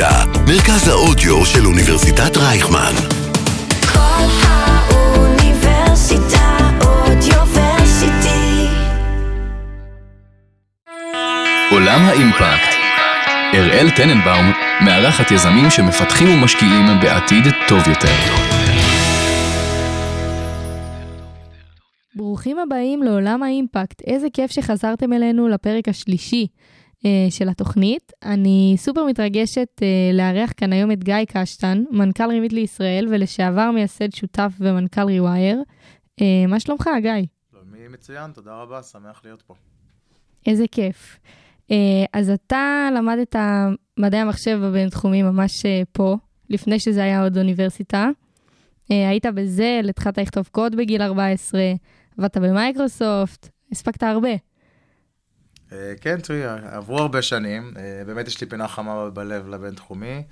האוניברסיטה, מרכז האודיו של אוניברסיטת רייכמן. כל האוניברסיטה אודיוורסיטי. עולם האימפקט. אראל טננבאום מארחת יזמים שמפתחים ומשקיעים בעתיד טוב יותר. ברוכים הבאים לעולם האימפקט. איזה כיף שחזרתם אלינו לפרק השלישי של התוכנית. אני סופר מתרגשת אה, לארח כאן היום את גיא קשטן, מנכ"ל ריבית לישראל ולשעבר מייסד שותף ומנכ"ל ריווייר. אה, מה שלומך, גיא? שלומי מצוין, תודה רבה, שמח להיות פה. איזה כיף. אה, אז אתה למדת מדעי המחשב בבינתחומי ממש אה, פה, לפני שזה היה עוד אוניברסיטה. אה, היית בזה, התחלת לכתוב קוד בגיל 14, עבדת במייקרוסופט, הספקת הרבה. אה, כן, תראי, עברו הרבה שנים, אה, באמת יש לי פינה חמה בלב לבינתחומי.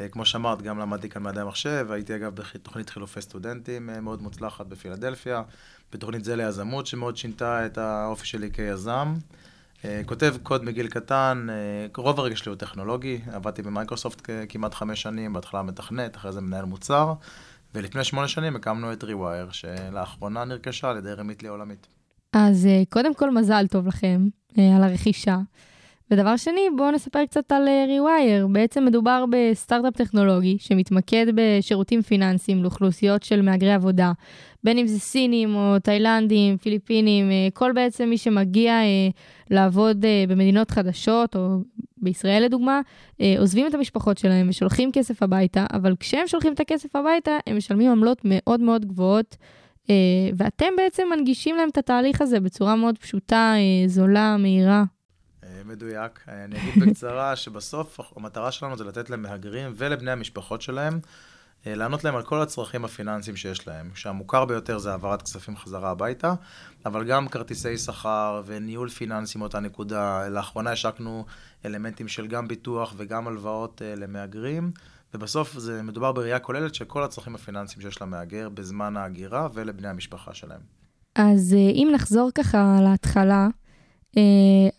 אה, כמו שאמרת, גם למדתי כאן מדעי המחשב, הייתי אגב בתוכנית חילופי סטודנטים מאוד מוצלחת בפילדלפיה, בתוכנית זה ליזמות שמאוד שינתה את האופי שלי כיזם. כותב קוד מגיל קטן, רוב הרגע שלי הוא טכנולוגי, עבדתי במייקרוסופט כמעט חמש שנים, בהתחלה מתכנת, אחרי זה מנהל מוצר, ולפני שמונה שנים הקמנו את ריווייר, שלאחרונה נרכשה על ידי רמיטלי עולמית. אז אה, קודם כל, מזל טוב לכם אה, על הרכישה. ודבר שני, בואו נספר קצת על אה, Rewire. בעצם מדובר בסטארט-אפ טכנולוגי שמתמקד בשירותים פיננסיים לאוכלוסיות של מהגרי עבודה, בין אם זה סינים או תאילנדים, פיליפינים, אה, כל בעצם מי שמגיע אה, לעבוד אה, במדינות חדשות, או בישראל לדוגמה, אה, עוזבים את המשפחות שלהם ושולחים כסף הביתה, אבל כשהם שולחים את הכסף הביתה, הם משלמים עמלות מאוד מאוד גבוהות. אה, ואתם בעצם מנגישים להם את התהליך הזה בצורה מאוד פשוטה, אה, זולה, מהירה. אה, מדויק. אני אגיד בקצרה שבסוף המטרה שלנו זה לתת למהגרים ולבני המשפחות שלהם, אה, לענות להם על כל הצרכים הפיננסיים שיש להם, שהמוכר ביותר זה העברת כספים חזרה הביתה, אבל גם כרטיסי שכר וניהול פיננסי מאותה נקודה. לאחרונה השקנו אלמנטים של גם ביטוח וגם הלוואות אה, למהגרים, ובסוף זה מדובר בראייה כוללת של כל הצרכים הפיננסיים שיש למהגר בזמן ההגירה ולבני המשפחה שלהם. אז אה, אם נחזור ככה להתחלה, אה,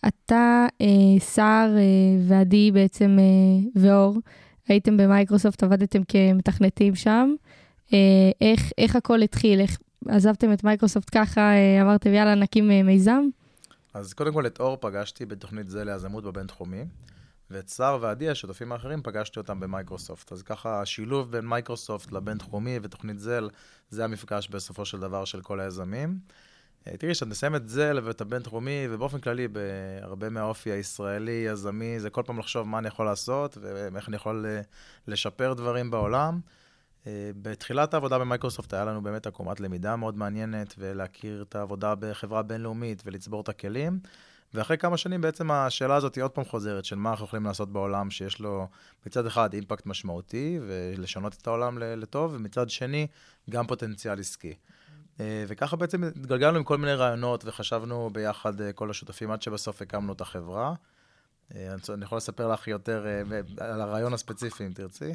אתה, סער אה, ועדי בעצם, ואור, הייתם במייקרוסופט, עבדתם כמתכנתים שם. איך, איך הכל התחיל? איך עזבתם את מייקרוסופט ככה, אמרתם יאללה נקים מיזם? אז קודם כל את אור פגשתי בתוכנית זל ליזמות בבינתחומי, ואת סער ועדי, השותפים האחרים, פגשתי אותם במייקרוסופט. אז ככה, השילוב בין מייקרוסופט לבינתחומי ותוכנית זל, זה המפגש בסופו של דבר של כל היזמים. אה, תראי, כשאת מסיים את זל ואת הבינתחומי, ובאופן כללי, בהרבה מהאופי הישראלי, יזמי, זה כל פעם לחשוב מה אני יכול לעשות, ואיך אני יכול אה, לשפר דברים בעולם. אה, בתחילת העבודה במייקרוסופט היה לנו באמת עקומת למידה מאוד מעניינת, ולהכיר את העבודה בחברה בינלאומית ולצבור את הכלים. ואחרי כמה שנים בעצם השאלה הזאת היא עוד פעם חוזרת, של מה אנחנו יכולים לעשות בעולם שיש לו מצד אחד אימפקט משמעותי, ולשנות את העולם לטוב, ומצד שני גם פוטנציאל עסקי. אה, וככה בעצם התגלגלנו עם כל מיני רעיונות, וחשבנו ביחד אה, כל השותפים עד שבסוף הקמנו את החברה. אה, אני יכול לספר לך יותר על הרעיון הספציפי, אם תרצי.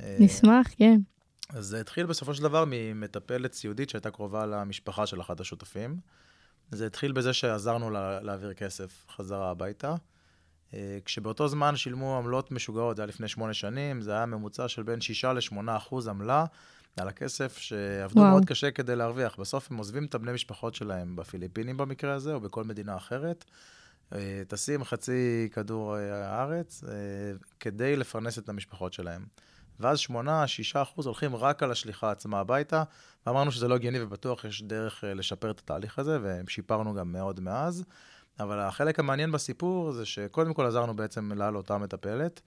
נשמח, כן. אז זה התחיל בסופו של דבר ממטפלת סיעודית שהייתה קרובה למשפחה של אחד השותפים. זה התחיל בזה שעזרנו לה, להעביר כסף חזרה הביתה. אה, כשבאותו זמן שילמו עמלות משוגעות, זה היה לפני שמונה שנים, זה היה ממוצע של בין 6 ל-8 אחוז עמלה על הכסף שעבדו וואו. מאוד קשה כדי להרוויח. בסוף הם עוזבים את הבני משפחות שלהם בפיליפינים במקרה הזה, או בכל מדינה אחרת. אה, טסים חצי כדור אה, הארץ כדי לפרנס את המשפחות שלהם. ואז 8-6 אחוז הולכים רק על השליחה עצמה הביתה, ואמרנו שזה לא הגיוני ובטוח יש דרך אה, לשפר את התהליך הזה, ושיפרנו גם מאוד מאז. אבל החלק המעניין בסיפור זה שקודם כל עזרנו בעצם לה לאותה מטפלת.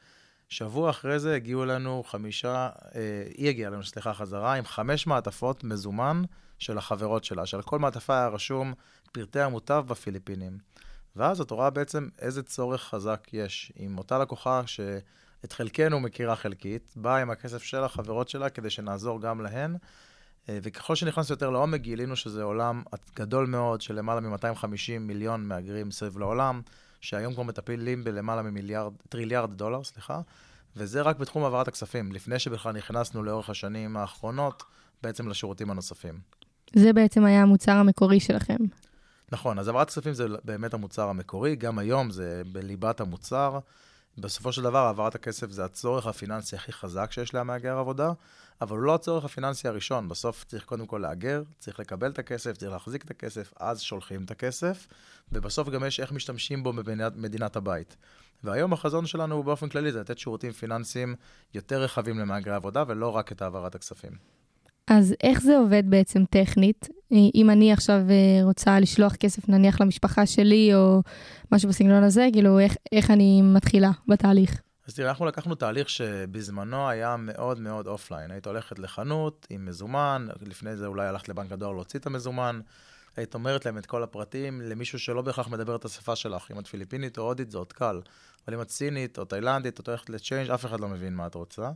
שבוע אחרי זה הגיעו אלינו חמישה, אה, היא הגיעה אלינו, סליחה, חזרה, עם חמש מעטפות מזומן של החברות שלה, שעל כל מעטפה היה רשום פרטי המוטב בפיליפינים. ואז את רואה בעצם איזה צורך חזק יש עם אותה לקוחה שאת חלקנו מכירה חלקית, באה עם הכסף של החברות שלה כדי שנעזור גם להן. אה, וככל שנכנסנו יותר לעומק, גילינו שזה עולם גדול מאוד של למעלה מ-250 מיליון מהגרים סביב לעולם, שהיום כבר מטפלים בלמעלה ממיליארד, טריליארד דולר, סליחה, וזה רק בתחום העברת הכספים, לפני שבכלל נכנסנו לאורך השנים האחרונות בעצם לשירותים הנוספים. זה בעצם היה המוצר המקורי שלכם. נכון, אז העברת כספים זה באמת המוצר המקורי, גם היום זה בליבת המוצר. בסופו של דבר, העברת הכסף זה הצורך הפיננסי הכי חזק שיש למהגר עבודה, אבל הוא לא הצורך הפיננסי הראשון. בסוף צריך קודם כל להגר, צריך לקבל את הכסף, צריך להחזיק את הכסף, אז שולחים את הכסף, ובסוף גם יש איך משתמשים בו במדינת הבית. והיום החזון שלנו הוא באופן כללי זה לתת שירותים פיננסיים יותר רחבים למהגרי עבודה, ולא רק את העברת הכספים. אז איך זה עובד בעצם טכנית? אם אני עכשיו אה, רוצה לשלוח כסף נניח למשפחה שלי או משהו בסגנון הזה, כאילו איך, איך אני מתחילה בתהליך? אז תראה, אנחנו לקחנו תהליך שבזמנו היה מאוד מאוד offline. היית הולכת לחנות עם מזומן, לפני זה אולי הלכת לבנק הדואר להוציא את המזומן, היית אומרת להם את כל הפרטים למישהו שלא בהכרח מדבר את השפה שלך. אם את פיליפינית או הודית זה עוד קל, אבל אם את סינית או תאילנדית, את הולכת ל change, אף אחד לא מבין מה את רוצה.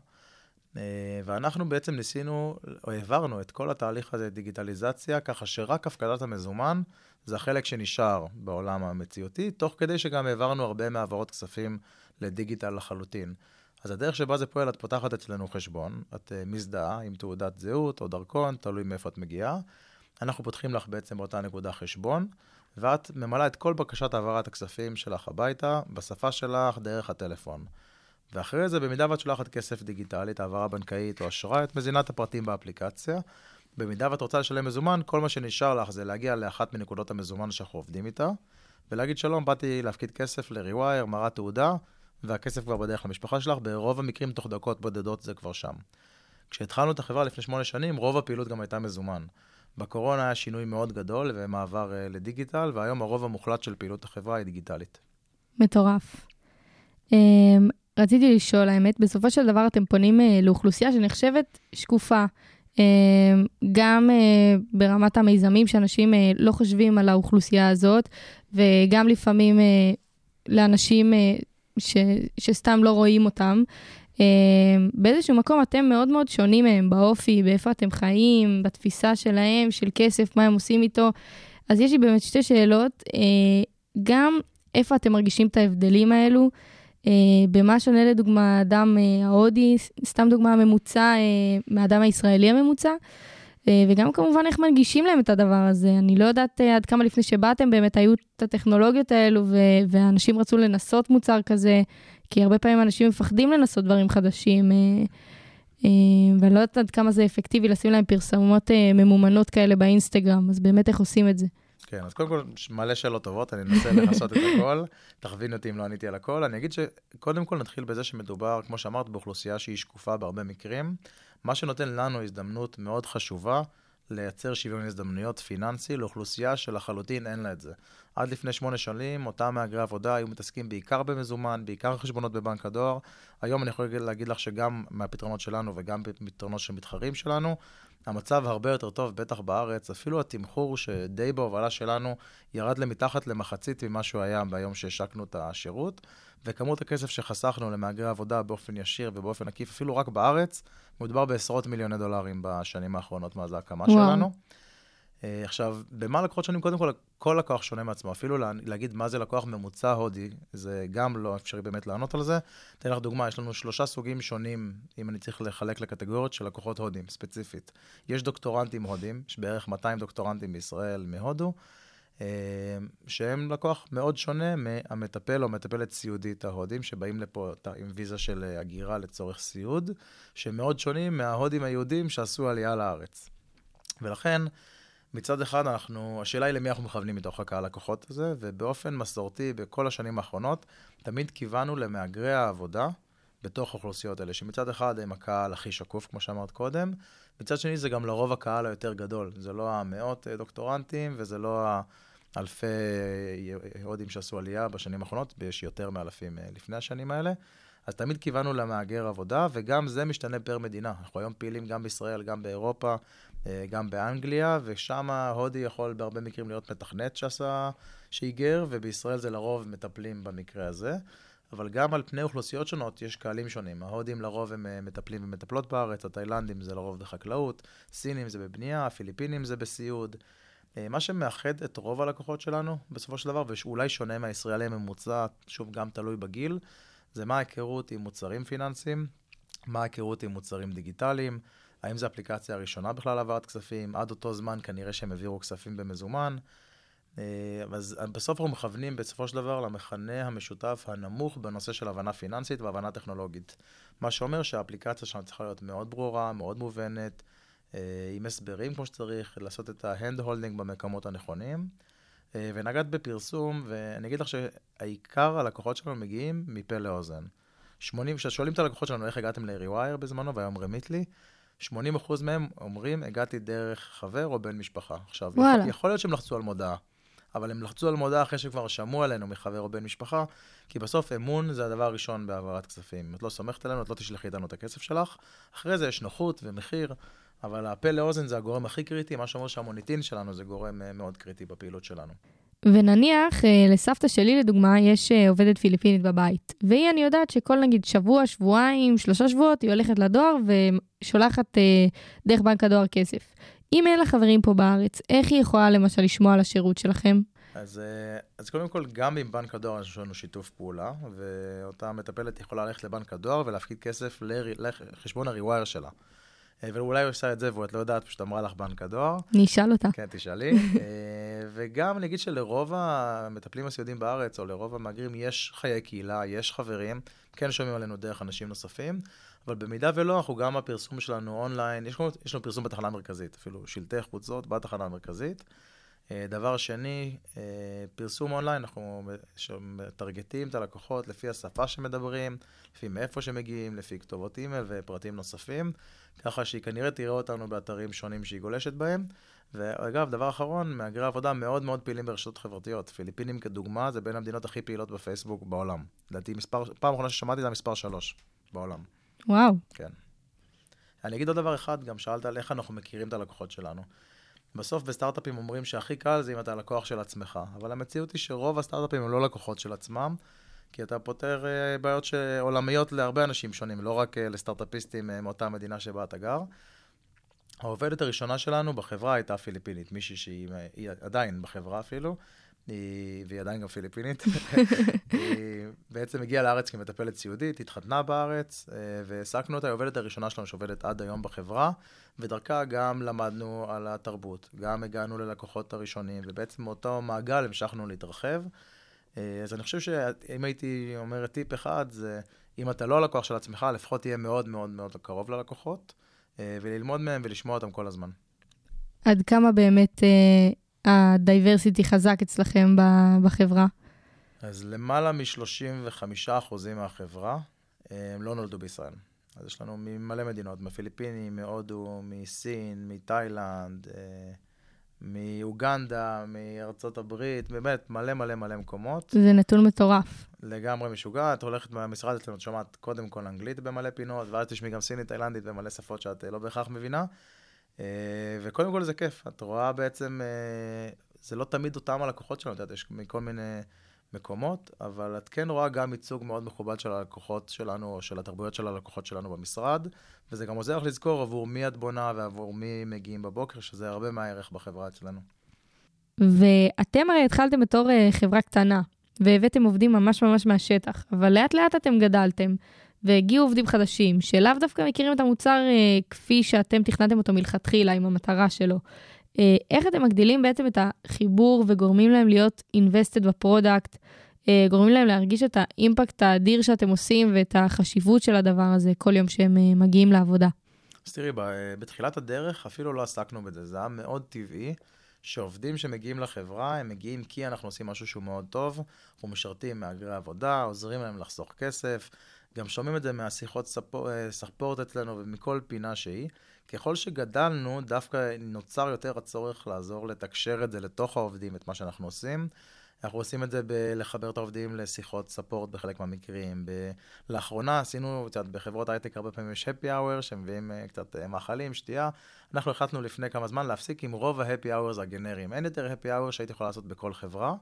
אה, ואנחנו בעצם ניסינו, או העברנו את כל התהליך הזה דיגיטליזציה, ככה שרק הפקדת המזומן זה החלק שנשאר בעולם המציאותי, תוך כדי שגם העברנו הרבה מהעברות כספים לדיגיטל לחלוטין. אז הדרך שבה זה פועל, את פותחת אצלנו חשבון, את uh, מזדהה עם תעודת זהות או דרכון, תלוי מאיפה את מגיעה. אנחנו פותחים לך בעצם באותה נקודה חשבון, ואת ממלאה את כל בקשת העברת הכספים שלך הביתה, בשפה שלך, דרך הטלפון. ואחרי זה, במידה ואת שולחת כסף דיגיטלית, העברה בנקאית או אשראי, את מזינה את הפרטים באפליקציה. במידה ואת רוצה לשלם מזומן, כל מה שנשאר לך זה להגיע לאחת מנקודות המזומן שאנחנו עובדים איתה, ולהגיד שלום, באתי להפקיד כסף ל-rewire, מראה תעודה, והכסף כבר בדרך למשפחה שלך, ברוב המקרים תוך דקות בודדות זה כבר שם. כשהתחלנו את החברה לפני שמונה שנים, רוב הפעילות גם הייתה מזומן. בקורונה היה שינוי מאוד גדול ומעבר uh, לדיגיטל, והיום הרוב המוחלט של פעילות החברה היא דיגיטלית. מטורף. Um, רציתי לשאול, האמת, בסופו של דבר אתם פונים uh, לאוכלוסייה שנחשבת שקופה. Uh, גם uh, ברמת המיזמים שאנשים uh, לא חושבים על האוכלוסייה הזאת, וגם לפעמים uh, לאנשים uh, ש, שסתם לא רואים אותם. Uh, באיזשהו מקום אתם מאוד מאוד שונים מהם באופי, באיפה אתם חיים, בתפיסה שלהם, של כסף, מה הם עושים איתו. אז יש לי באמת שתי שאלות. Uh, גם איפה אתם מרגישים את ההבדלים האלו, במה שונה לדוגמה אדם uh, ההודי, סתם דוגמה ממוצע, uh, מהאדם הישראלי הממוצע. אה, וגם כמובן איך מנגישים להם את הדבר הזה. אני לא יודעת אה, עד כמה לפני שבאתם באמת היו את הטכנולוגיות האלו, ואנשים רצו לנסות מוצר כזה, כי הרבה פעמים אנשים מפחדים לנסות דברים חדשים. אה, ואני לא יודעת עד כמה זה אפקטיבי לשים להם פרסומות ממומנות כאלה באינסטגרם, אז באמת איך עושים את זה. כן, אז קודם כל, מלא שאלות טובות, אני אנסה לכסות את הכל, תכווין אותי אם לא עניתי על הכל. אני אגיד שקודם כל נתחיל בזה שמדובר, כמו שאמרת, באוכלוסייה שהיא שקופה בהרבה מקרים. מה שנותן לנו הזדמנות מאוד חשובה לייצר שוויון הזדמנויות פיננסי לאוכלוסייה שלחלוטין אין לה את זה. עד לפני שמונה שנים, אותם מהגרי עבודה היו מתעסקים בעיקר במזומן, בעיקר חשבונות בבנק הדואר. היום אני יכול להגיד לך שגם מהפתרונות שלנו וגם בפתרונות של מתחרים שלנו, המצב הרבה יותר טוב, בטח בארץ. אפילו התמחור שדי בהובלה שלנו ירד למתחת למחצית ממה שהוא היה ביום שהשקנו את השירות. וכמות הכסף שחסכנו למהגרי עבודה באופן ישיר ובאופן עקיף, אפילו רק בארץ, מדובר בעשרות מיליוני דולרים בשנים האחרונות מאז ההקמה וואו. שלנו. Uh, עכשיו, במה לקוחות שונים? קודם כל, כל לקוח שונה מעצמו. אפילו לה, להגיד מה זה לקוח ממוצע הודי, זה גם לא אפשרי באמת לענות על זה. אתן לך דוגמה, יש לנו שלושה סוגים שונים, אם אני צריך לחלק לקטגוריות של לקוחות הודים, ספציפית. יש דוקטורנטים הודים, יש בערך 200 דוקטורנטים בישראל מהודו. אה, שהם לקוח מאוד שונה מהמטפל או מטפלת סיעודית ההודים, שבאים לפה עם ויזה של אה, הגירה לצורך סיעוד, שהם מאוד שונים מההודים היהודים שעשו עלייה לארץ. ולכן, מצד אחד אנחנו, השאלה היא למי אנחנו מכוונים מתוך הקהל לקוחות הזה, ובאופן מסורתי, בכל השנים האחרונות, תמיד כיוונו למהגרי העבודה בתוך האוכלוסיות האלה, שמצד אחד הם הקהל הכי שקוף, כמו שאמרת קודם, מצד שני זה גם לרוב הקהל היותר גדול. זה לא המאות אה, דוקטורנטים, וזה לא האלפי הודים שעשו עלייה בשנים האחרונות, ויש יותר מאלפים אה, לפני השנים האלה. אז תמיד כיוונו למהגר עבודה, וגם זה משתנה פר מדינה. אנחנו היום פעילים גם בישראל, גם באירופה, אה, גם באנגליה, ושם הודי יכול בהרבה מקרים להיות מתכנת שעשה, שהיגר, ובישראל זה לרוב מטפלים במקרה הזה. אבל גם על פני אוכלוסיות שונות יש קהלים שונים. ההודים לרוב הם אה, מטפלים ומטפלות בארץ, התאילנדים זה לרוב בחקלאות, סינים זה בבנייה, הפיליפינים זה בסיעוד. אה, מה שמאחד את רוב הלקוחות שלנו, בסופו של דבר, ואולי שונה מהישראלי הממוצע, שוב, גם תלוי בגיל, זה מה ההיכרות עם מוצרים פיננסיים, מה ההיכרות עם מוצרים דיגיטליים, האם זו האפליקציה הראשונה בכלל להעברת כספים, עד אותו זמן כנראה שהם העבירו כספים במזומן. אה, אז בסוף אנחנו מכוונים בסופו של דבר למכנה המשותף הנמוך בנושא של הבנה פיננסית והבנה טכנולוגית. מה שאומר שהאפליקציה שלנו צריכה להיות מאוד ברורה, מאוד מובנת, אה, עם הסברים כמו שצריך, לעשות את ה hand holding במקומות הנכונים. אה, ונגעת בפרסום, ואני אגיד לך שהעיקר הלקוחות שלנו מגיעים מפה לאוזן. 80, כששואלים את הלקוחות שלנו איך הגעתם ל-Rewire בזמנו, והיום Remitly, 80% מהם אומרים, הגעתי דרך חבר או בן משפחה. עכשיו, וואלה. יכול, להיות שהם לחצו על מודעה, אבל הם לחצו על מודעה אחרי שכבר שמעו עלינו מחבר או בן משפחה, כי בסוף אמון זה הדבר הראשון בהעברת כספים. אם את לא סומכת עלינו, את לא תשלחי איתנו את הכסף שלך. אחרי זה יש נוחות ומחיר, אבל הפה לאוזן זה הגורם הכי קריטי, מה שאומר שהמוניטין שלנו זה גורם אה, מאוד קריטי בפעילות שלנו. ונניח, אה, לסבתא שלי לדוגמה, יש אה, עובדת פיליפינית בבית, והיא, אני יודעת שכל נגיד שבוע, שבועיים, שלושה שבועות, היא הולכת לדואר ושולחת דרך בנק הדואר כסף. אם אין לה חברים פה בארץ, איך היא יכולה למשל לשמוע על השירות שלכם? אז, אז קודם כל, גם עם בנק הדואר יש לנו שיתוף פעולה, ואותה מטפלת יכולה ללכת לבנק הדואר ולהפקיד כסף לחשבון הריווייר שלה. אה, ואולי הוא עושה את זה ואת לא יודעת, פשוט אמרה לך בנק הדואר. אני אשאל אותה. כן, תשאלי. אה, וגם נגיד שלרוב המטפלים הסיעודיים בארץ, או לרוב המהגרים, יש חיי קהילה, יש חברים, כן שומעים עלינו דרך אנשים נוספים, אבל במידה ולא, אנחנו גם הפרסום שלנו אונליין, יש יש לנו פרסום בתחנה המרכזית, אפילו שלטי חוצות בתחנה המרכזית. אה, דבר שני, פרסום אונליין, אנחנו מטרגטים את הלקוחות לפי השפה שמדברים, לפי מאיפה שמגיעים, לפי כתובות אימייל ופרטים נוספים. ככה שהיא כנראה תראה אותנו באתרים שונים שהיא גולשת בהם. ואגב, דבר אחרון, מהגרי עבודה מאוד מאוד פעילים ברשתות חברתיות. פיליפינים כדוגמה, זה בין המדינות הכי פעילות בפייסבוק בעולם. לדעתי, מספר, פעם אחרונה ששמעתי זה המספר שלוש בעולם. וואו. כן. אני אגיד עוד דבר אחד, גם שאלת על איך אנחנו מכירים את הלקוחות שלנו. בסוף בסטארט-אפים אומרים שהכי קל זה אם אתה לקוח של עצמך, אבל המציאות היא שרוב הסטארט-אפים הם לא לקוחות של עצמם, כי אתה פותר uh, בעיות עולמיות להרבה אנשים שונים, לא רק uh, לסטארט-אפיסטים uh, מאותה מדינה שבה אתה גר. העובדת הראשונה שלנו בחברה הייתה פיליפינית, מישהי שהיא היא עדיין בחברה אפילו, היא, והיא עדיין גם פיליפינית. היא בעצם הגיעה לארץ כמטפלת סיעודית, התחתנה בארץ, והעסקנו אותה, היא העובדת הראשונה שלנו שעובדת עד היום בחברה, ודרכה גם למדנו על התרבות, גם הגענו ללקוחות הראשונים, ובעצם מאותו מעגל המשכנו להתרחב. אה, אז אני חושב שאם הייתי אומר טיפ אחד, זה אם אתה לא לקוח של עצמך, לפחות תהיה מאוד מאוד מאוד קרוב ללקוחות, אה, וללמוד מהם ולשמוע אותם כל הזמן. עד כמה באמת ה diversity אה, חזק אצלכם בחברה? אז למעלה מ-35% מהחברה הם לא נולדו בישראל. אז יש לנו ממלא מדינות, מהפיליפינים, מהודו, מסין, מתאילנד, מאוגנדה, מארצות הברית, באמת מלא מלא מלא מקומות. זה נתון מטורף. לגמרי משוגע, את הולכת מהמשרד אצלנו, את שומעת קודם כל אנגלית במלא פינות, ואז תשמעי גם סינית, תאילנדית ומלא שפות שאת אה, לא בהכרח מבינה. אה, וקודם כל זה כיף, את רואה בעצם, אה, זה לא תמיד אותם הלקוחות שלנו, את יודעת, יש מכל מיני מקומות, אבל את כן רואה גם ייצוג מאוד מכובד של הלקוחות שלנו, או של התרבויות של הלקוחות שלנו במשרד, וזה גם עוזר לך לזכור עבור מי את בונה ועבור מי מגיעים בבוקר, שזה הרבה מהערך בחברה אצלנו. ואתם הרי התחלתם בתור אה, חברה קטנה, והבאתם עובדים ממש ממש מהשטח, אבל לאט לאט אתם גדלתם, והגיעו עובדים חדשים, שלאו דווקא מכירים את המוצר אה, כפי שאתם תכננתם אותו מלכתחילה, עם המטרה שלו. אה, איך אתם מגדילים בעצם את החיבור וגורמים להם להיות invested ב product, אה, גורמים להם להרגיש את ה impact האדיר שאתם עושים ואת החשיבות של הדבר הזה כל יום שהם אה, מגיעים לעבודה? אז תראי, בתחילת הדרך אפילו לא עסקנו בזה, זה היה מאוד טבעי. שעובדים שמגיעים לחברה, הם מגיעים כי אנחנו עושים משהו שהוא מאוד טוב, אנחנו משרתים מהגרי עבודה, עוזרים להם לחסוך כסף, גם שומעים את זה מהשיחות ספורט אצלנו ומכל פינה שהיא. ככל שגדלנו, דווקא נוצר יותר הצורך לעזור לתקשר את זה לתוך העובדים, את מה שאנחנו עושים. אנחנו עושים את זה בלחבר את העובדים לשיחות ספורט בחלק מהמקרים. ב... לאחרונה עשינו, קצת בחברות הייטק הרבה פעמים יש happy hour שמביאים uh, קצת uh, מאכלים, שתייה. אנחנו החלטנו לפני כמה זמן להפסיק עם רוב ה-happy hours הגנריים. אין יותר happy hour שהייתי יכול לעשות בכל חברה.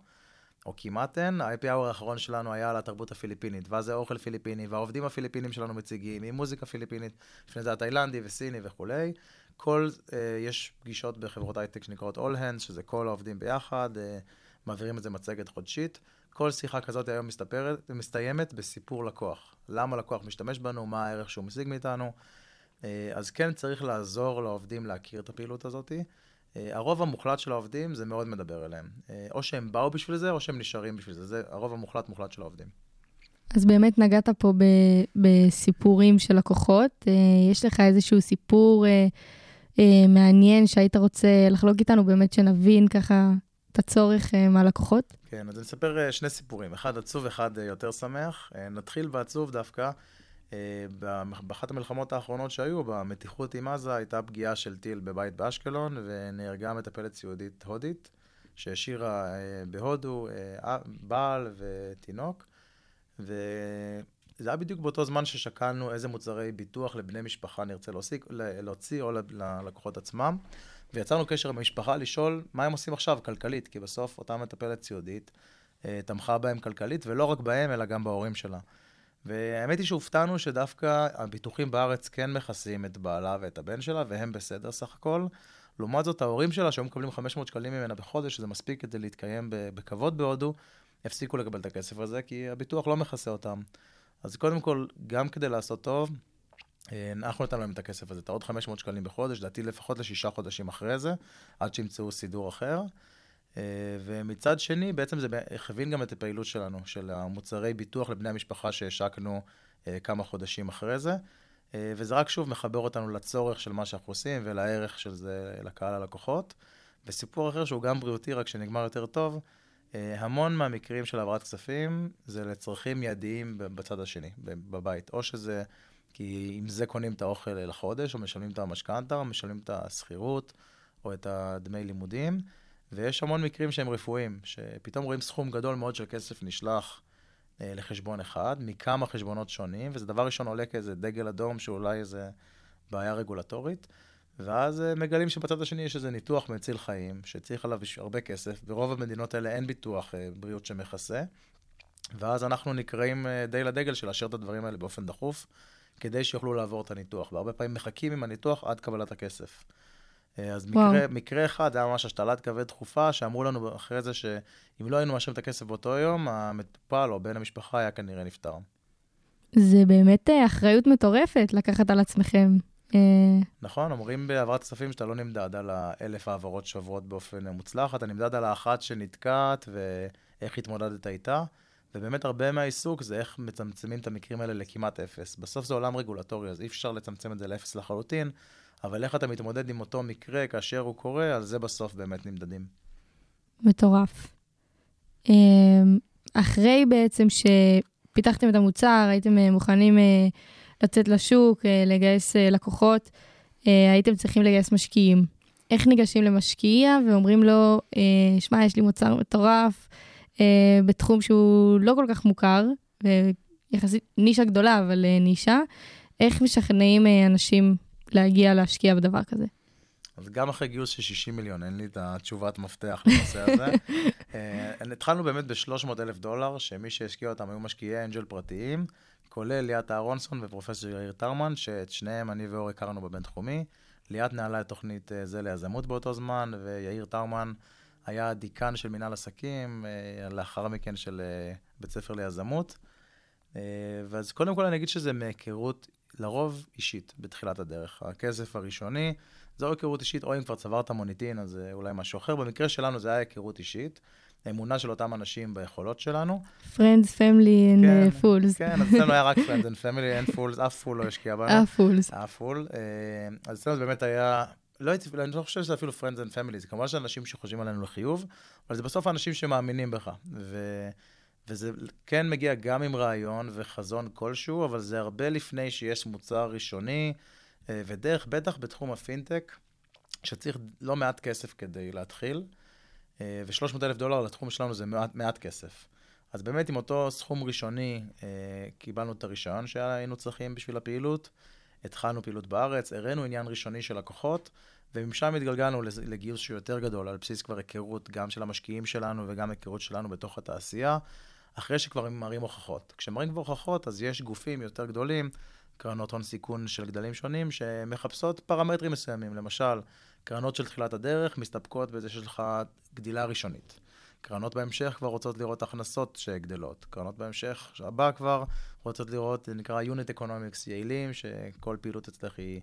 או כמעט אין, ה-happy hour האחרון שלנו היה על התרבות הפיליפינית, ואז זה אוכל פיליפיני, והעובדים הפיליפינים שלנו מציגים, עם מוזיקה פיליפינית, לפני זה התאילנדי וסיני וכולי. כל, uh, יש פגישות בחברות הייטק שנקראות All Hands, שזה כל העובדים ביחד, uh, מעבירים את זה מצגת חודשית. כל שיחה כזאת היום מסתפרת, מסתיימת בסיפור לקוח. למה לקוח משתמש בנו, מה הערך שהוא משיג מאיתנו. Uh, אז כן צריך לעזור לעובדים להכיר את הפעילות הזאת. אה, הרוב המוחלט של העובדים, זה מאוד מדבר אליהם. אה, או שהם באו בשביל זה, או שהם נשארים בשביל זה. זה הרוב המוחלט מוחלט של העובדים. אז באמת נגעת פה ב, בסיפורים של לקוחות. אה, יש לך איזשהו סיפור מעניין שהיית רוצה לחלוק איתנו, באמת שנבין ככה את הצורך מהלקוחות? כן, אז אני אספר שני סיפורים, אחד עצוב, אחד יותר שמח. נתחיל בעצוב דווקא. אה, באחת המלחמות האחרונות שהיו, במתיחות עם עזה, הייתה פגיעה של טיל בבית באשקלון, ונהרגה מטפלת סיעודית הודית, שהשאירה אה, בהודו אה, בעל ותינוק. וזה היה בדיוק באותו זמן ששקלנו איזה מוצרי ביטוח לבני משפחה נרצה להוציא, להוציא או ללקוחות עצמם. ויצרנו קשר עם המשפחה לשאול מה הם עושים עכשיו כלכלית, כי בסוף אותה מטפלת סיעודית תמכה בהם כלכלית, ולא רק בהם, אלא גם בהורים שלה. והאמת היא שהופתענו שדווקא הביטוחים בארץ כן מכסים את בעלה ואת הבן שלה, והם בסדר סך הכל. לעומת זאת, ההורים שלה, שהיו מקבלים 500 שקלים ממנה בחודש, שזה מספיק כדי להתקיים בכבוד בהודו, הפסיקו לקבל את הכסף הזה, כי הביטוח לא מכסה אותם. אז קודם כל, גם כדי לעשות טוב, אה, אנחנו נתנו להם את הכסף הזה, את העוד 500 שקלים בחודש, לדעתי לפחות לשישה חודשים אחרי זה, עד שימצאו סידור אחר. אה, ומצד שני, בעצם זה הכווין גם את הפעילות שלנו, של המוצרי ביטוח לבני המשפחה שהשקנו אה, כמה חודשים אחרי זה. וזה רק שוב מחבר אותנו לצורך של מה שאנחנו עושים ולערך של זה לקהל הלקוחות. וסיפור אחר שהוא גם בריאותי, רק שנגמר יותר טוב, המון מהמקרים של העברת כספים זה לצרכים מיידיים בצד השני, בבית. או שזה כי עם זה קונים את האוכל לחודש, או משלמים את המשכנתה, או משלמים את השכירות, או את הדמי לימודים. ויש המון מקרים שהם רפואיים, שפתאום רואים סכום גדול מאוד של כסף נשלח אה, לחשבון אחד, מכמה חשבונות שונים, וזה דבר ראשון עולה כאיזה דגל אדום, שאולי איזה בעיה רגולטורית. ואז אה, מגלים שבצד השני יש איזה ניתוח מציל חיים, שצריך עליו הרבה כסף. ברוב המדינות האלה אין ביטוח אה, בריאות שמכסה. ואז אנחנו נקראים אה, די לדגל של לאשר את הדברים האלה באופן דחוף. כדי שיוכלו לעבור את הניתוח, והרבה פעמים מחכים עם הניתוח עד קבלת הכסף. אה, אז מקרה, מקרה אחד היה ממש השתלת כבד דחופה, שאמרו לנו אחרי זה שאם לא היינו מאשרים את הכסף באותו יום, המטופל או בן המשפחה היה כנראה נפטר. זה באמת אה, אחריות מטורפת לקחת על עצמכם. אה, נכון, אומרים בהעברת כספים שאתה לא נמדד על האלף העברות שעוברות באופן מוצלח, אתה נמדד על האחת שנתקעת ואיך התמודדת איתה. ובאמת הרבה מהעיסוק זה איך מצמצמים את המקרים האלה לכמעט אפס. בסוף זה עולם רגולטורי, אז אי אפשר לצמצם את זה לאפס לחלוטין, אבל איך אתה מתמודד עם אותו מקרה כאשר הוא קורה, על זה בסוף באמת נמדדים. מטורף. אמ, אחרי בעצם שפיתחתם את המוצר, הייתם אה, מוכנים אה, לצאת לשוק, אה, לגייס לקוחות, הייתם צריכים לגייס משקיעים. איך ניגשים למשקיע ואומרים לו, שמע, יש לי מוצר מטורף, בתחום שהוא לא כל כך מוכר, ויחסית נישה גדולה, אבל נישה. איך משכנעים אנשים להגיע להשקיע בדבר כזה? אז גם אחרי גיוס של 60 מיליון, אין לי את התשובת מפתח לנושא הזה. uh, התחלנו באמת ב-300 אלף דולר, שמי שהשקיע אותם היו משקיעי אנג'ל פרטיים, כולל ליאת אהרונסון ופרופסור יאיר טרמן, שאת שניהם אני ואור הכרנו בבינתחומי. ליאת נעלה את תוכנית זה ליזמות באותו זמן, ויאיר טרמן היה דיקן של מנהל עסקים, אה, לאחר מכן של אה, בית ספר ליזמות. אה, ואז קודם כל אני אגיד שזה מהיכרות, לרוב אישית, בתחילת הדרך. הכסף הראשוני, זו היכרות אישית, או אם כבר צברת מוניטין, אז אולי משהו אחר. במקרה שלנו זה היה היכרות אישית. אמונה של אותם אנשים ביכולות שלנו. Friends, Family and כן, Fools. כן, אז אצלנו היה רק Friends and Family and Fools, אף fool לא השקיע בנו. אף fools. אף fool. אז אצלנו זה באמת היה לא הייתי, אני לא חושב שזה אפילו friends and family, זה כמובן שאנשים שחושבים עלינו לחיוב, אבל זה בסוף האנשים שמאמינים בך. ו, וזה כן מגיע גם עם רעיון וחזון כלשהו, אבל זה הרבה לפני שיש מוצר ראשוני, אה, ודרך, בטח בתחום הפינטק, שצריך לא מעט כסף כדי להתחיל, אה, ו-300 אלף דולר לתחום שלנו זה מעט, מעט כסף. אז באמת עם אותו סכום ראשוני אה, קיבלנו את הרישיון שהיינו צריכים בשביל הפעילות. התחלנו פעילות בארץ, הראינו עניין ראשוני של לקוחות, ומשם התגלגלנו לגיוס שהוא יותר גדול, על בסיס כבר היכרות גם של המשקיעים שלנו וגם היכרות שלנו בתוך התעשייה, אחרי שכבר הם מראים הוכחות. כשמראים כבר הוכחות, אז יש גופים יותר גדולים, קרנות הון סיכון של גדלים שונים, שמחפשות פרמטרים מסוימים. למשל, קרנות של תחילת הדרך מסתפקות בזה שיש לך גדילה ראשונית. קרנות בהמשך כבר רוצות לראות הכנסות שגדלות. קרנות בהמשך הבא כבר רוצות לראות, זה נקרא Unit Economics יעילים, שכל פעילות אצלך היא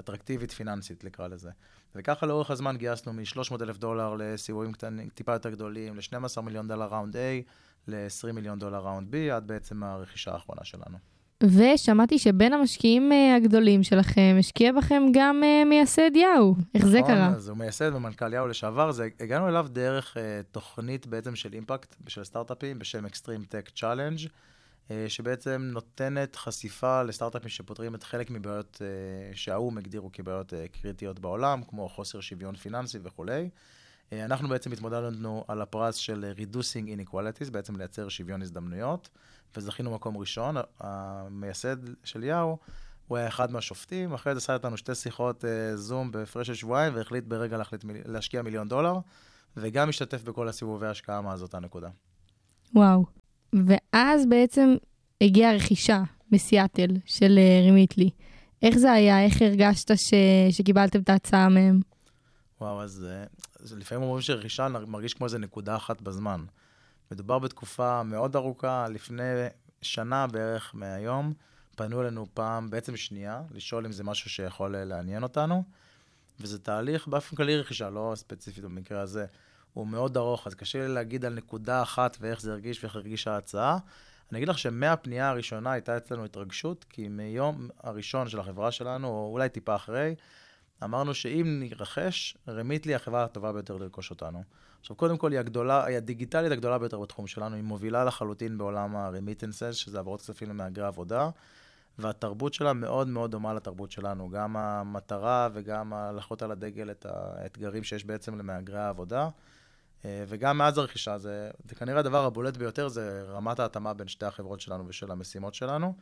אטרקטיבית פיננסית, נקרא לזה. וככה לאורך הזמן גייסנו מ-300 אלף דולר לסיבובים קטנים, טיפה יותר גדולים, ל-12 מיליון דולר ראונד A, ל-20 מיליון דולר ראונד B, עד בעצם הרכישה האחרונה שלנו. ושמעתי שבין המשקיעים אה, הגדולים שלכם, השקיע בכם גם אה, מייסד יאו. איך זה נכון, קרה? אז הוא מייסד ומנכ"ל יאו לשעבר, זה, הגענו אליו דרך uh, תוכנית בעצם של אימפקט, של סטארט-אפים, בשם Extreme Tech Challenge, שבעצם נותנת חשיפה לסטארט-אפים שפותרים את חלק מבעיות uh, שהאו"ם הגדירו כבעיות uh, קריטיות בעולם, כמו חוסר שוויון פיננסי וכולי. אנחנו בעצם התמודדנו על הפרס של Reducing Inequalities, בעצם לייצר שוויון הזדמנויות, וזכינו מקום ראשון. המייסד של יאו, הוא היה אחד מהשופטים, אחרי זה עשה איתנו שתי שיחות זום בהפרש של שבועיים, והחליט ברגע להחליט. להשקיע מיליון דולר, וגם השתתף בכל הסיבובי ההשקעה מאז אותה נקודה. וואו. ואז בעצם הגיעה הרכישה מסיאטל של אה, רימיטלי. איך זה היה? איך הרגשת ש... שקיבלתם את ההצעה מהם? וואו, אז, אז לפעמים אומרים שרכישה מרגיש כמו איזה נקודה אחת בזמן. מדובר בתקופה מאוד ארוכה, לפני שנה בערך מהיום, פנו אלינו פעם, בעצם שנייה, לשאול אם זה משהו שיכול לעניין אותנו, וזה תהליך באופן כללי רכישה, לא ספציפית במקרה הזה, הוא מאוד ארוך, אז קשה לי להגיד על נקודה אחת ואיך זה הרגיש ואיך הרגישה ההצעה. אני אגיד לך שמהפנייה הראשונה הייתה אצלנו התרגשות, כי מיום הראשון של החברה שלנו, או אולי טיפה אחרי, אמרנו שאם נרכש, רמיטלי החברה הטובה ביותר לרכוש אותנו. עכשיו, קודם כל, היא הגדולה, היא הדיגיטלית הגדולה ביותר בתחום שלנו, היא מובילה לחלוטין בעולם הרמיטנסס, שזה העברות כספים למהגרי עבודה, והתרבות שלה מאוד מאוד דומה לתרבות שלנו, גם המטרה וגם הלכות על הדגל את האתגרים שיש בעצם למהגרי העבודה. וגם מאז הרכישה, זה, זה כנראה הדבר הבולט ביותר, זה רמת ההתאמה בין שתי החברות שלנו ושל המשימות שלנו.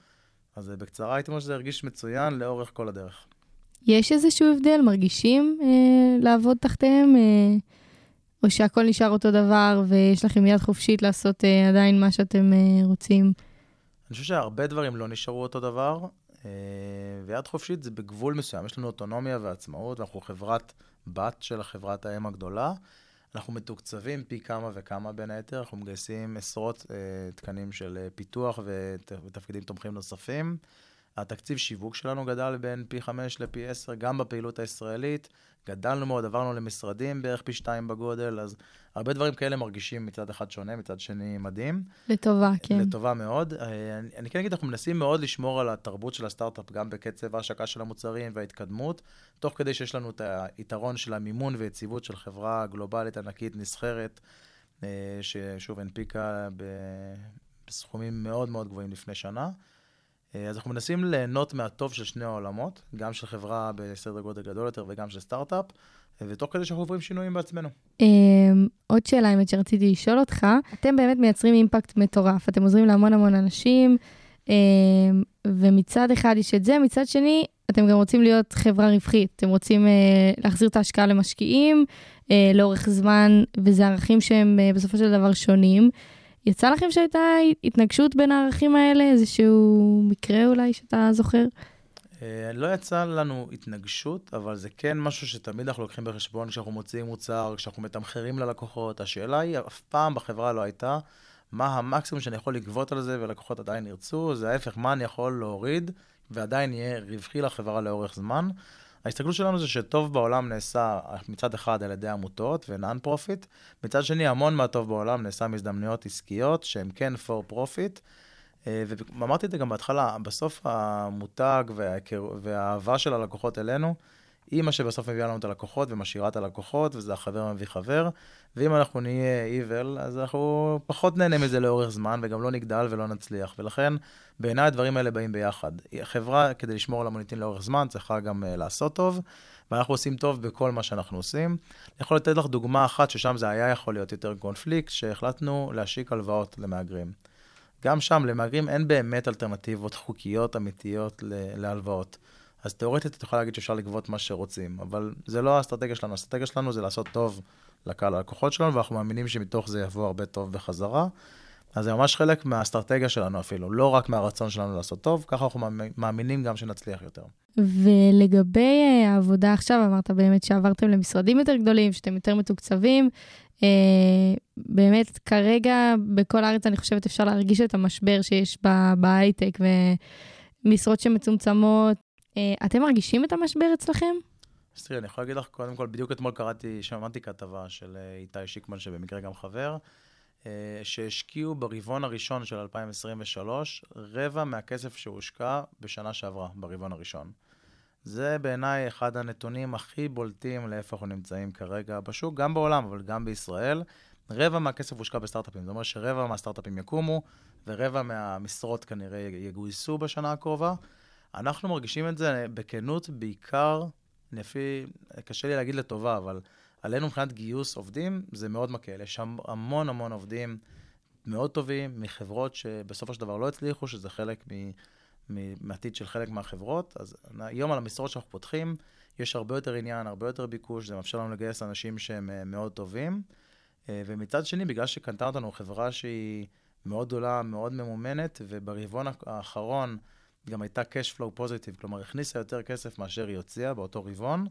אז בקצרה הייתי אומר שזה הרגיש מצוין לאורך כל הדרך. יש איזשהו הבדל? מרגישים אה, לעבוד תחתיהם? אה, או שהכל נשאר אותו דבר ויש לכם יד חופשית לעשות אה, עדיין מה שאתם אה, רוצים? אני חושב שהרבה דברים לא נשארו אותו דבר, אה, ויד חופשית זה בגבול מסוים. יש לנו אוטונומיה ועצמאות, ואנחנו חברת בת של חברת האם הגדולה. אנחנו מתוקצבים פי כמה וכמה בין היתר, אנחנו מגייסים עשרות אה, תקנים של אה, פיתוח ות, ותפקידים תומכים נוספים. התקציב שיווק שלנו גדל בין פי 5 לפי 10, גם בפעילות הישראלית. גדלנו מאוד, עברנו למשרדים בערך פי 2 בגודל, אז הרבה דברים כאלה מרגישים מצד אחד שונה, מצד שני מדהים. לטובה, כן. לטובה מאוד. אה, אני, אני כן אגיד, אנחנו מנסים מאוד לשמור על התרבות של הסטארט-אפ, גם בקצב ההשקה של המוצרים וההתקדמות, תוך כדי שיש לנו את היתרון של המימון ויציבות של חברה גלובלית ענקית נסחרת, אה, ששוב הנפיקה בסכומים מאוד מאוד גבוהים לפני שנה. אה, אז אנחנו מנסים ליהנות מהטוב של שני העולמות, גם של חברה בסדר גודל גדול יותר וגם של סטארט-אפ, אה, ותוך כדי שאנחנו עוברים שינויים בעצמנו. אמ, עוד שאלה, האמת שרציתי לשאול אותך, אתם באמת מייצרים אימפקט מטורף, אתם עוזרים להמון המון אנשים, אמ, ומצד אחד יש את זה, מצד שני, אתם גם רוצים להיות חברה רווחית, אתם רוצים אה, להחזיר את ההשקעה למשקיעים לאורך זמן, וזה ערכים שהם בסופו של דבר שונים. יצא לכם שהייתה התנגשות בין הערכים האלה? איזשהו מקרה אולי שאתה זוכר? אה, לא יצא לנו התנגשות, אבל זה כן משהו שתמיד אנחנו לוקחים בחשבון כשאנחנו מוציאים מוצר, כשאנחנו מתמחרים ללקוחות. השאלה היא, אף פעם בחברה לא הייתה, מה המקסימום שאני יכול לגבות על זה ולקוחות עדיין ירצו, זה ההפך, מה אני יכול להוריד ועדיין יהיה רווחי לחברה לאורך זמן. ההסתכלות שלנו זה שטוב בעולם נעשה מצד אחד על ידי עמותות ו non-profit, מצד שני המון מהטוב בעולם נעשה מהזדמנויות עסקיות שהן כן for profit. אה, ואמרתי את זה גם בהתחלה, בסוף המותג. והאהבה של הלקוחות אלינו, היא מה שבסוף מביאה לנו את הלקוחות ומשאירה את הלקוחות, וזה החבר מביא חבר. ואם אנחנו נהיה evil, אז אנחנו פחות נהנה מזה לאורך זמן, וגם לא נגדל ולא נצליח. ולכן, בעיניי הדברים האלה באים ביחד. חברה, כדי לשמור על המוניטין לאורך זמן, צריכה גם uh, לעשות טוב, ואנחנו עושים טוב בכל מה שאנחנו עושים. אני יכול לתת לך דוגמה אחת, ששם זה היה יכול להיות יותר קונפליקט, שהחלטנו להשיק הלוואות למהגרים. גם שם, למהגרים אין באמת אלטרנטיבות חוקיות אמיתיות להלוואות. אז תאורטית אתה יכול להגיד שאפשר לגבות מה שרוצים, אבל זה לא האסטרטגיה שלנו, האסטרטגיה שלנו זה לעשות טוב לקהל הלקוחות שלנו, ואנחנו מאמינים שמתוך זה יבוא הרבה טוב בחזרה. אז זה ממש חלק מהאסטרטגיה שלנו אפילו, לא רק מהרצון שלנו לעשות טוב, ככה אנחנו מאמינים גם שנצליח יותר. ולגבי אה, העבודה עכשיו, אמרת באמת שעברתם למשרדים יותר גדולים, שאתם יותר מתוקצבים. אה, באמת, כרגע בכל הארץ אני חושבת אפשר להרגיש את המשבר שיש בהייטק, ומשרות שמצומצמות, אתם מרגישים את המשבר אצלכם? אז תראי, אני יכול להגיד לך, קודם כל, בדיוק אתמול קראתי, שמעתי כתבה של אה, איתי שיקמן, שבמקרה גם חבר, אה, שהשקיעו ברבעון הראשון של 2023 רבע מהכסף שהושקע בשנה שעברה, ברבעון הראשון. זה בעיניי אחד הנתונים הכי בולטים לאיפה אנחנו נמצאים כרגע בשוק, גם בעולם, אבל גם בישראל. רבע מהכסף הושקע בסטארט-אפים. זה אומר שרבע מהסטארט-אפים יקומו, ורבע מהמשרות כנראה יגויסו בשנה הקרובה. אנחנו מרגישים את זה בכנות, בעיקר, לפי, קשה לי להגיד לטובה, אבל עלינו מבחינת גיוס עובדים, זה מאוד מקל. יש שם המון המון עובדים מאוד טובים מחברות שבסופו של דבר לא הצליחו, שזה חלק מעתיד של חלק מהחברות. אז היום על המשרות שאנחנו פותחים, יש הרבה יותר עניין, הרבה יותר ביקוש, זה מאפשר לנו לגייס אנשים שהם אה, מאוד טובים. אה, ומצד שני, בגלל שקנתה אותנו חברה שהיא מאוד גדולה, מאוד ממומנת, וברבעון האחרון גם הייתה cash flow positive, כלומר, הכניסה יותר כסף מאשר היא הוציאה באותו רבעון,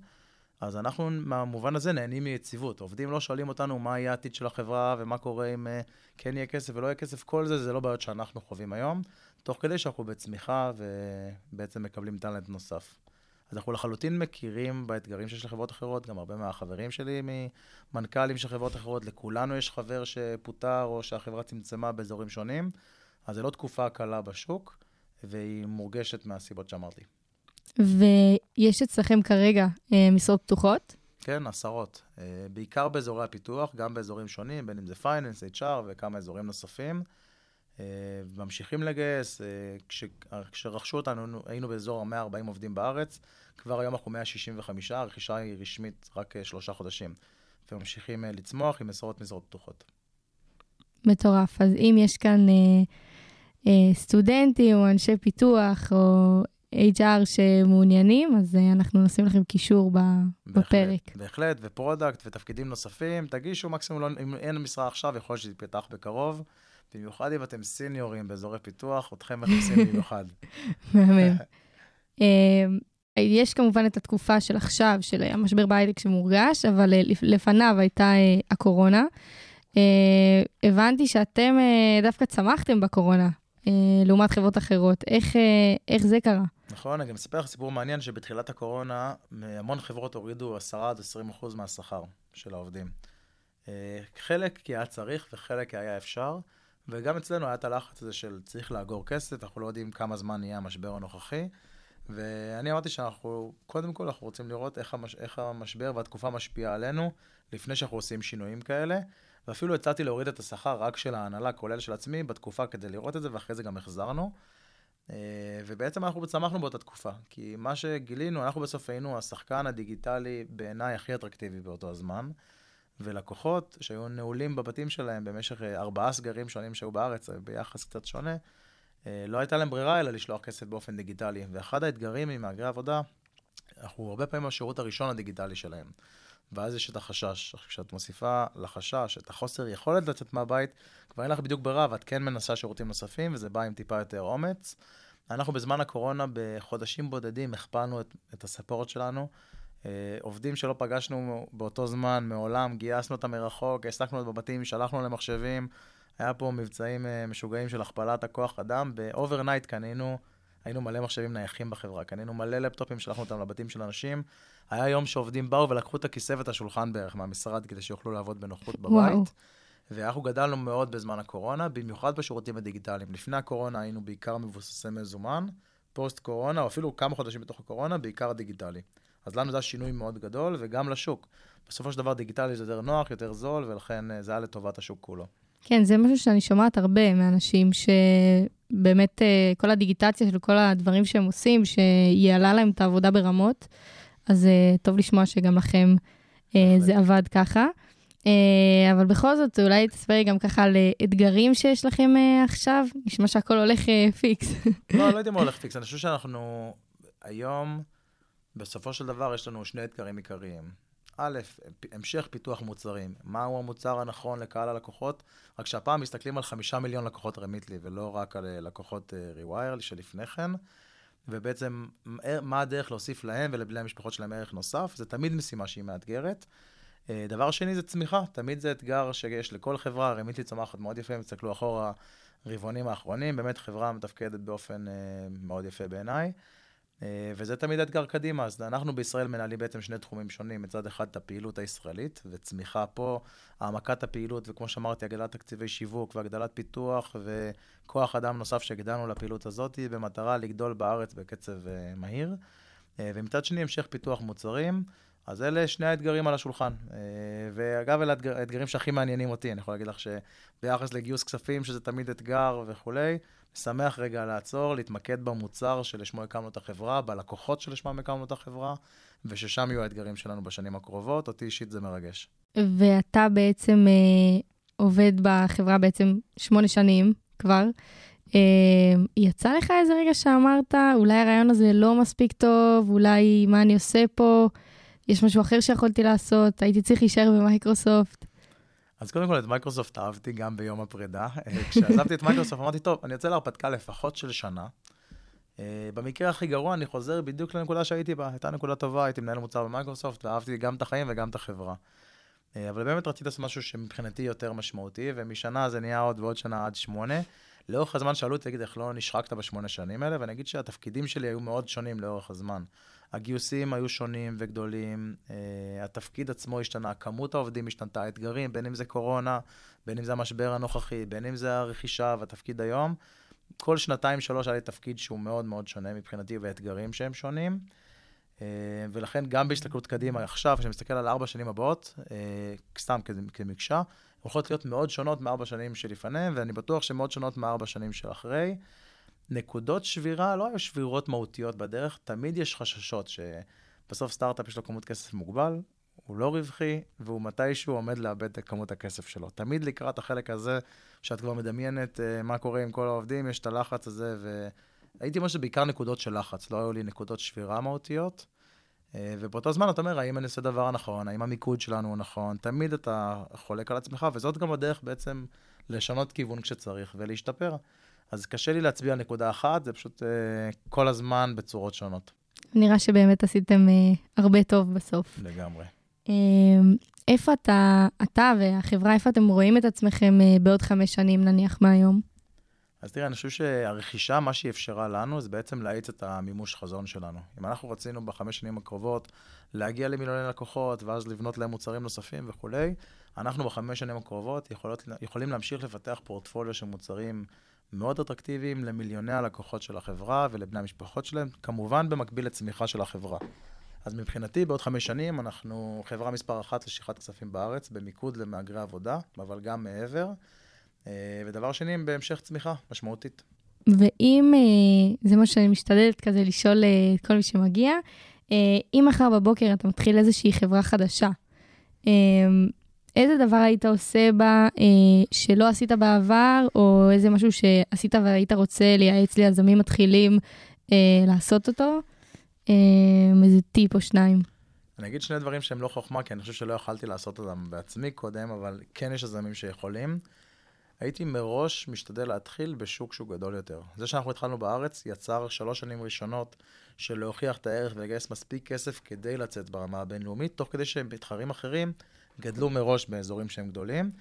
אז אנחנו, במובן הזה, נהנים מיציבות. עובדים לא שואלים אותנו מה יהיה העתיד של החברה ומה קורה אם uh, כן יהיה כסף ולא יהיה כסף, כל זה, זה לא בעיות שאנחנו חווים היום, תוך כדי שאנחנו בצמיחה ובעצם מקבלים טאלנט נוסף. אז אנחנו לחלוטין מכירים באתגרים שיש לחברות אחרות, גם הרבה מהחברים שלי ממנכ"לים של חברות אחרות, לכולנו יש חבר שפוטר או שהחברה צמצמה באזורים שונים, אז זו לא תקופה קלה בשוק, והיא מורגשת מהסיבות שאמרתי. ויש אצלכם כרגע אה, משרות פתוחות? כן, עשרות. אה, בעיקר באזורי הפיתוח, גם באזורים שונים, בין אם זה פייננס, HR וכמה אזורים נוספים. אה, ממשיכים לגייס, כש, כשרכשו אותנו היינו באזור 140 עובדים בארץ, כבר היום אנחנו 165, הרכישה היא רשמית רק שלושה חודשים. וממשיכים לצמוח עם עשרות משרות פתוחות. מטורף. אז אם יש כאן אה, סטודנטים או אנשי פיתוח או HR שמעוניינים, אז אה, אנחנו נשים לכם קישור ב, בהחלט, בפרק. בהחלט, ו product ותפקידים נוספים, תגישו מקסימום, לא, אם אין משרה עכשיו, יכול להיות שזה יפתח בקרוב. במיוחד אם אתם סיניורים באזורי פיתוח, אתכם מחפשים במיוחד. מהמם. אמ, יש כמובן את התקופה של עכשיו, של המשבר בהייטק שמורגש, אבל אה, לפניו הייתה אה, הקורונה. אה, הבנתי שאתם דווקא צמחתם בקורונה, לעומת חברות אחרות. איך, איך זה קרה? נכון, אני גם אספר לך סיפור מעניין, שבתחילת הקורונה, המון חברות הורידו 10 עד 20 אחוז מהשכר של העובדים. חלק כי היה צריך וחלק כי היה אפשר. וגם אצלנו היה את הלחץ הזה של צריך לאגור כסף, אנחנו לא יודעים כמה זמן יהיה המשבר הנוכחי. ואני אמרתי שאנחנו, קודם כל אנחנו רוצים לראות איך, המש, איך המשבר והתקופה משפיעה עלינו, לפני שאנחנו עושים שינויים כאלה. ואפילו הצעתי להוריד את השכר רק של ההנהלה, כולל של עצמי, בתקופה כדי לראות את זה, ואחרי זה גם החזרנו. אה, ובעצם אנחנו צמחנו באותה תקופה, כי מה שגילינו, אנחנו בסוף היינו השחקן הדיגיטלי בעיניי הכי אטרקטיבי באותו הזמן. ולקוחות שהיו נעולים בבתים שלהם במשך אה, ארבעה סגרים שונים שהיו בארץ, אה, ביחס קצת שונה, לא הייתה להם ברירה אלא לשלוח כסף באופן דיגיטלי. ואחד האתגרים עם מהגרי עבודה, אנחנו הרבה פעמים השירות הראשון הדיגיטלי שלהם. ואז יש את החשש. כשאת מוסיפה לחשש את החוסר יכולת לצאת מהבית, כבר אין לך בדיוק ברירה, ואת כן מנסה שירותים נוספים, וזה בא עם טיפה יותר אומץ. אנחנו בזמן הקורונה, בחודשים בודדים, הכפלנו את, את הספורט שלנו. אה, עובדים שלא פגשנו באותו זמן, מעולם, גייסנו אותם מרחוק, העסקנו אותם בבתים, שלחנו להם מחשבים. היה פה מבצעים אה, משוגעים של הכפלת הכוח אדם. ב overnight קנינו, היינו מלא מחשבים נייחים בחברה, קנינו מלא לפטופים, שלחנו אותם לבתים של אנשים. היה יום שעובדים באו ולקחו את הכיסא ואת השולחן בערך מהמשרד כדי שיוכלו לעבוד בנוחות בבית. וואו. ואנחנו גדלנו מאוד בזמן הקורונה, במיוחד בשירותים הדיגיטליים. לפני הקורונה היינו בעיקר מבוססי מזומן, פוסט קורונה, או אפילו כמה חודשים בתוך הקורונה, בעיקר דיגיטלי. אז לנו זה היה שינוי מאוד גדול, וגם לשוק. בסופו של דבר דיגיטלי זה יותר נוח, יותר זול, ולכן אה, זה היה לטובת השוק כולו. כן, זה משהו שאני שומעת הרבה מאנשים, שבאמת אה, כל הדיגיטציה של כל הדברים שהם עושים, שיעלה להם את העבודה ברמות, אז אה, טוב לשמוע שגם לכם זה עבד ככה. אבל בכל זאת, אולי תספרי גם ככה על אתגרים שיש לכם עכשיו, נשמע שהכל הולך פיקס. לא, לא יודעת מה הולך פיקס, אני חושב שאנחנו היום... בסופו של דבר יש לנו שני אתגרים עיקריים. א', המשך פיתוח מוצרים. מהו המוצר הנכון לקהל הלקוחות? רק שהפעם מסתכלים על חמישה מיליון לקוחות Remitly, ולא רק על אה, לקוחות אה, שלפני כן. ובעצם, מה הדרך להוסיף להם ולבני המשפחות שלהם ערך נוסף? זה תמיד משימה שהיא מאתגרת. אה, דבר שני זה צמיחה, תמיד זה אתגר שיש לכל חברה, רמיטלי צומחת מאוד יפה, אם תסתכלו אחורה, רבעונים האחרונים, באמת חברה מתפקדת באופן מאוד יפה בעיניי. אה, וזה תמיד אתגר קדימה. אז אנחנו בישראל מנהלים בעצם שני תחומים שונים. מצד אחד את הפעילות הישראלית, וצמיחה פה, העמקת הפעילות, וכמו שאמרתי, הגדלת תקציבי שיווק והגדלת פיתוח, וכוח אדם נוסף שהגדלנו לפעילות הזאת, במטרה לגדול בארץ בקצב אה, מהיר. אה, ומצד שני, המשך פיתוח מוצרים. אז אלה שני האתגרים על השולחן. ואגב, אלה האתגרים שהכי מעניינים אותי. אני יכול להגיד לך שביחס לגיוס כספים, שזה תמיד אתגר וכולי, שמח רגע לעצור, להתמקד במוצר שלשמו הקמנו את החברה, בלקוחות שלשמם הקמנו את החברה, וששם יהיו האתגרים שלנו בשנים הקרובות. אותי אישית זה מרגש. ואתה בעצם אה, עובד בחברה בעצם שמונה שנים כבר. אה, יצא לך איזה רגע שאמרת, אולי הרעיון הזה לא מספיק טוב, אולי מה אני עושה פה, יש משהו אחר שיכולתי לעשות, הייתי צריך להישאר במייקרוסופט. אז קודם כל את מייקרוסופט אהבתי גם ביום הפרידה. אה, כשעזבתי את מייקרוסופט אמרתי, טוב, אני יוצא להרפתקה לפחות של שנה. אה, במקרה הכי גרוע אני חוזר בדיוק לנקודה שהייתי בה. הייתה נקודה טובה, הייתי מנהל מוצר במייקרוסופט, ואהבתי גם את החיים וגם את החברה. אה, אבל באמת רציתי לעשות משהו שמבחינתי יותר משמעותי, ומשנה זה נהיה עוד ועוד שנה עד שמונה. לאורך הזמן שאלו אותי, תגיד, איך לא נשחקת בשמונה שנים האלה? ואני אגיד שהתפקידים שלי היו מאוד שונים לאורך הזמן. הגיוסים היו שונים וגדולים, uh, התפקיד עצמו השתנה, כמות העובדים השתנתה, האתגרים, בין אם זה קורונה, בין אם זה המשבר הנוכחי, בין אם זה הרכישה והתפקיד היום. כל שנתיים, שלוש, היה לי תפקיד שהוא מאוד מאוד שונה מבחינתי, ואתגרים שהם שונים. Uh, ולכן גם בהסתכלות קדימה עכשיו, כשאני מסתכל על ארבע שנים הבאות, uh, סתם כמקשה, הולכות להיות מאוד שונות מארבע שנים שלפניהם, ואני בטוח שמאוד שונות מארבע שנים של אחרי. נקודות שבירה לא היו שבירות מהותיות בדרך, תמיד יש חששות שבסוף סטארט-אפ יש לו כמות כסף מוגבל, הוא לא רווחי, והוא מתישהו עומד לאבד את כמות הכסף שלו. תמיד לקראת החלק הזה, שאת כבר מדמיינת uh, מה קורה עם כל העובדים, יש את הלחץ הזה, והייתי אומר שבעיקר נקודות של לחץ, לא היו לי נקודות שבירה מהותיות. Uh, ובאותו זמן אתה אומר, האם אני עושה דבר נכון, האם המיקוד שלנו הוא נכון, תמיד אתה חולק על עצמך, וזאת גם הדרך בעצם לשנות כיוון כשצריך ולהשתפר. אז קשה לי להצביע על נקודה אחת, זה פשוט uh, כל הזמן בצורות שונות. נראה שבאמת עשיתם uh, הרבה טוב בסוף. לגמרי. Uh, איפה אתה, אתה והחברה, איפה אתם רואים את עצמכם uh, בעוד חמש שנים, נניח, מהיום? אז תראה, אני חושב שהרכישה, מה שהיא אפשרה לנו, זה בעצם להאיץ את המימוש חזון שלנו. אם אנחנו רצינו בחמש שנים הקרובות להגיע למיליוני לקוחות, ואז לבנות להם מוצרים נוספים וכולי, אנחנו בחמש שנים הקרובות יכולות, יכולים להמשיך לפתח פורטפוליו של מוצרים מאוד אטרקטיביים למיליוני הלקוחות של החברה ולבני המשפחות שלהם, כמובן במקביל לצמיחה של החברה. אז מבחינתי, בעוד חמש שנים אנחנו חברה מספר אחת לשליחת כספים בארץ, במיקוד למהגרי עבודה, אבל גם מעבר. אה, ודבר שני, בהמשך צמיחה משמעותית. ואם, אה, זה מה שאני משתדלת כזה לשאול אה, את כל מי שמגיע, אם מחר בבוקר אתה מתחיל איזושהי חברה חדשה, איזה דבר היית עושה בה אה, שלא עשית בעבר, או איזה משהו שעשית והיית רוצה לייעץ ליזמים מתחילים אה, לעשות אותו? אה, איזה טיפ או שניים. אני אגיד שני דברים שהם לא חוכמה, כי אני חושב שלא יכלתי לעשות אותם בעצמי קודם, אבל כן יש יזמים שיכולים. הייתי מראש משתדל להתחיל בשוק שהוא גדול יותר. זה שאנחנו התחלנו בארץ יצר שלוש שנים ראשונות של להוכיח את הערך ולגייס מספיק כסף כדי לצאת ברמה הבינלאומית, תוך כדי שמתחרים אחרים גדלו מראש באזורים שהם גדולים.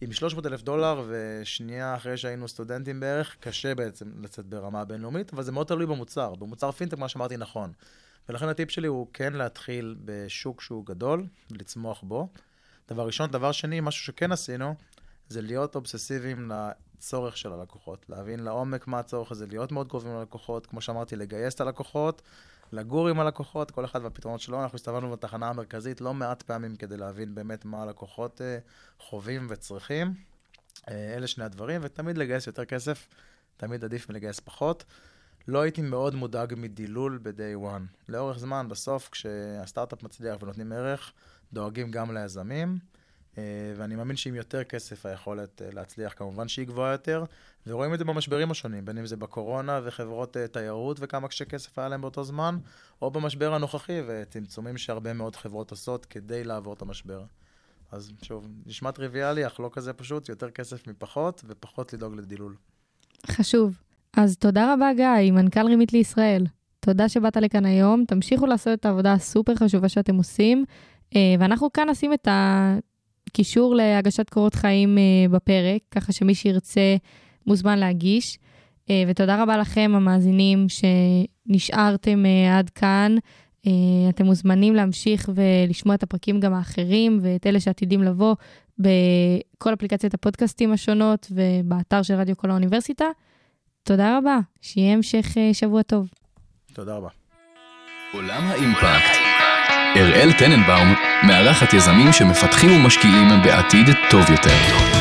עם 300 אלף דולר, ושנייה אחרי שהיינו סטודנטים בערך, קשה בעצם לצאת ברמה הבינלאומית, אבל זה מאוד תלוי במוצר. במוצר פינטק, מה שאמרתי נכון. ולכן הטיפ שלי הוא כן להתחיל בשוק שהוא גדול, ולצמוח בו. דבר ראשון. דבר שני, משהו שכן עשינו, זה להיות אובססיביים לצורך של הלקוחות. להבין לעומק מה הצורך הזה, להיות מאוד קרובים ללקוחות, כמו שאמרתי, לגייס את הלקוחות, לגור עם הלקוחות, כל אחד והפתרונות שלו. אנחנו הסתובבנו בתחנה המרכזית לא מעט פעמים כדי להבין באמת מה הלקוחות אה, חווים וצריכים. אה, אלה שני הדברים, ותמיד לגייס יותר כסף, תמיד עדיף מלגייס פחות. לא הייתי מאוד מודאג מדילול ב-day one. לאורך זמן, בסוף, כשהסטארט-אפ מצליח ונותנים ערך, דואגים גם ליזמים. אה, ואני מאמין שעם יותר כסף היכולת אה, להצליח כמובן שהיא גבוהה יותר, ורואים את זה במשברים השונים, בין אם זה בקורונה וחברות אה, תיירות וכמה קשה כסף היה להם באותו זמן, או במשבר הנוכחי וצמצומים שהרבה מאוד חברות עושות כדי לעבור את המשבר. אז שוב, נשמע טריוויאלי, אך לא כזה פשוט, יותר כסף מפחות, ופחות לדאוג לדילול. חשוב. אז תודה רבה, גיא, מנכ"ל רימית לישראל. תודה שבאת לכאן היום, תמשיכו לעשות את העבודה הסופר חשובה שאתם עושים, ואנחנו כאן נשים את ה... קישור להגשת קורות חיים uh, בפרק, ככה שמי שירצה מוזמן להגיש. אה, ותודה רבה לכם, המאזינים, שנשארתם אה, עד כאן. אה, אתם מוזמנים להמשיך ולשמוע את הפרקים גם האחרים ואת אלה שעתידים לבוא בכל אפליקציות הפודקאסטים השונות ובאתר של רדיו כל האוניברסיטה. תודה רבה, שיהיה המשך שבוע טוב. תודה רבה. עולם האימפקט. אראל טננבאום מארחת יזמים שמפתחים ומשקיעים בעתיד טוב יותר.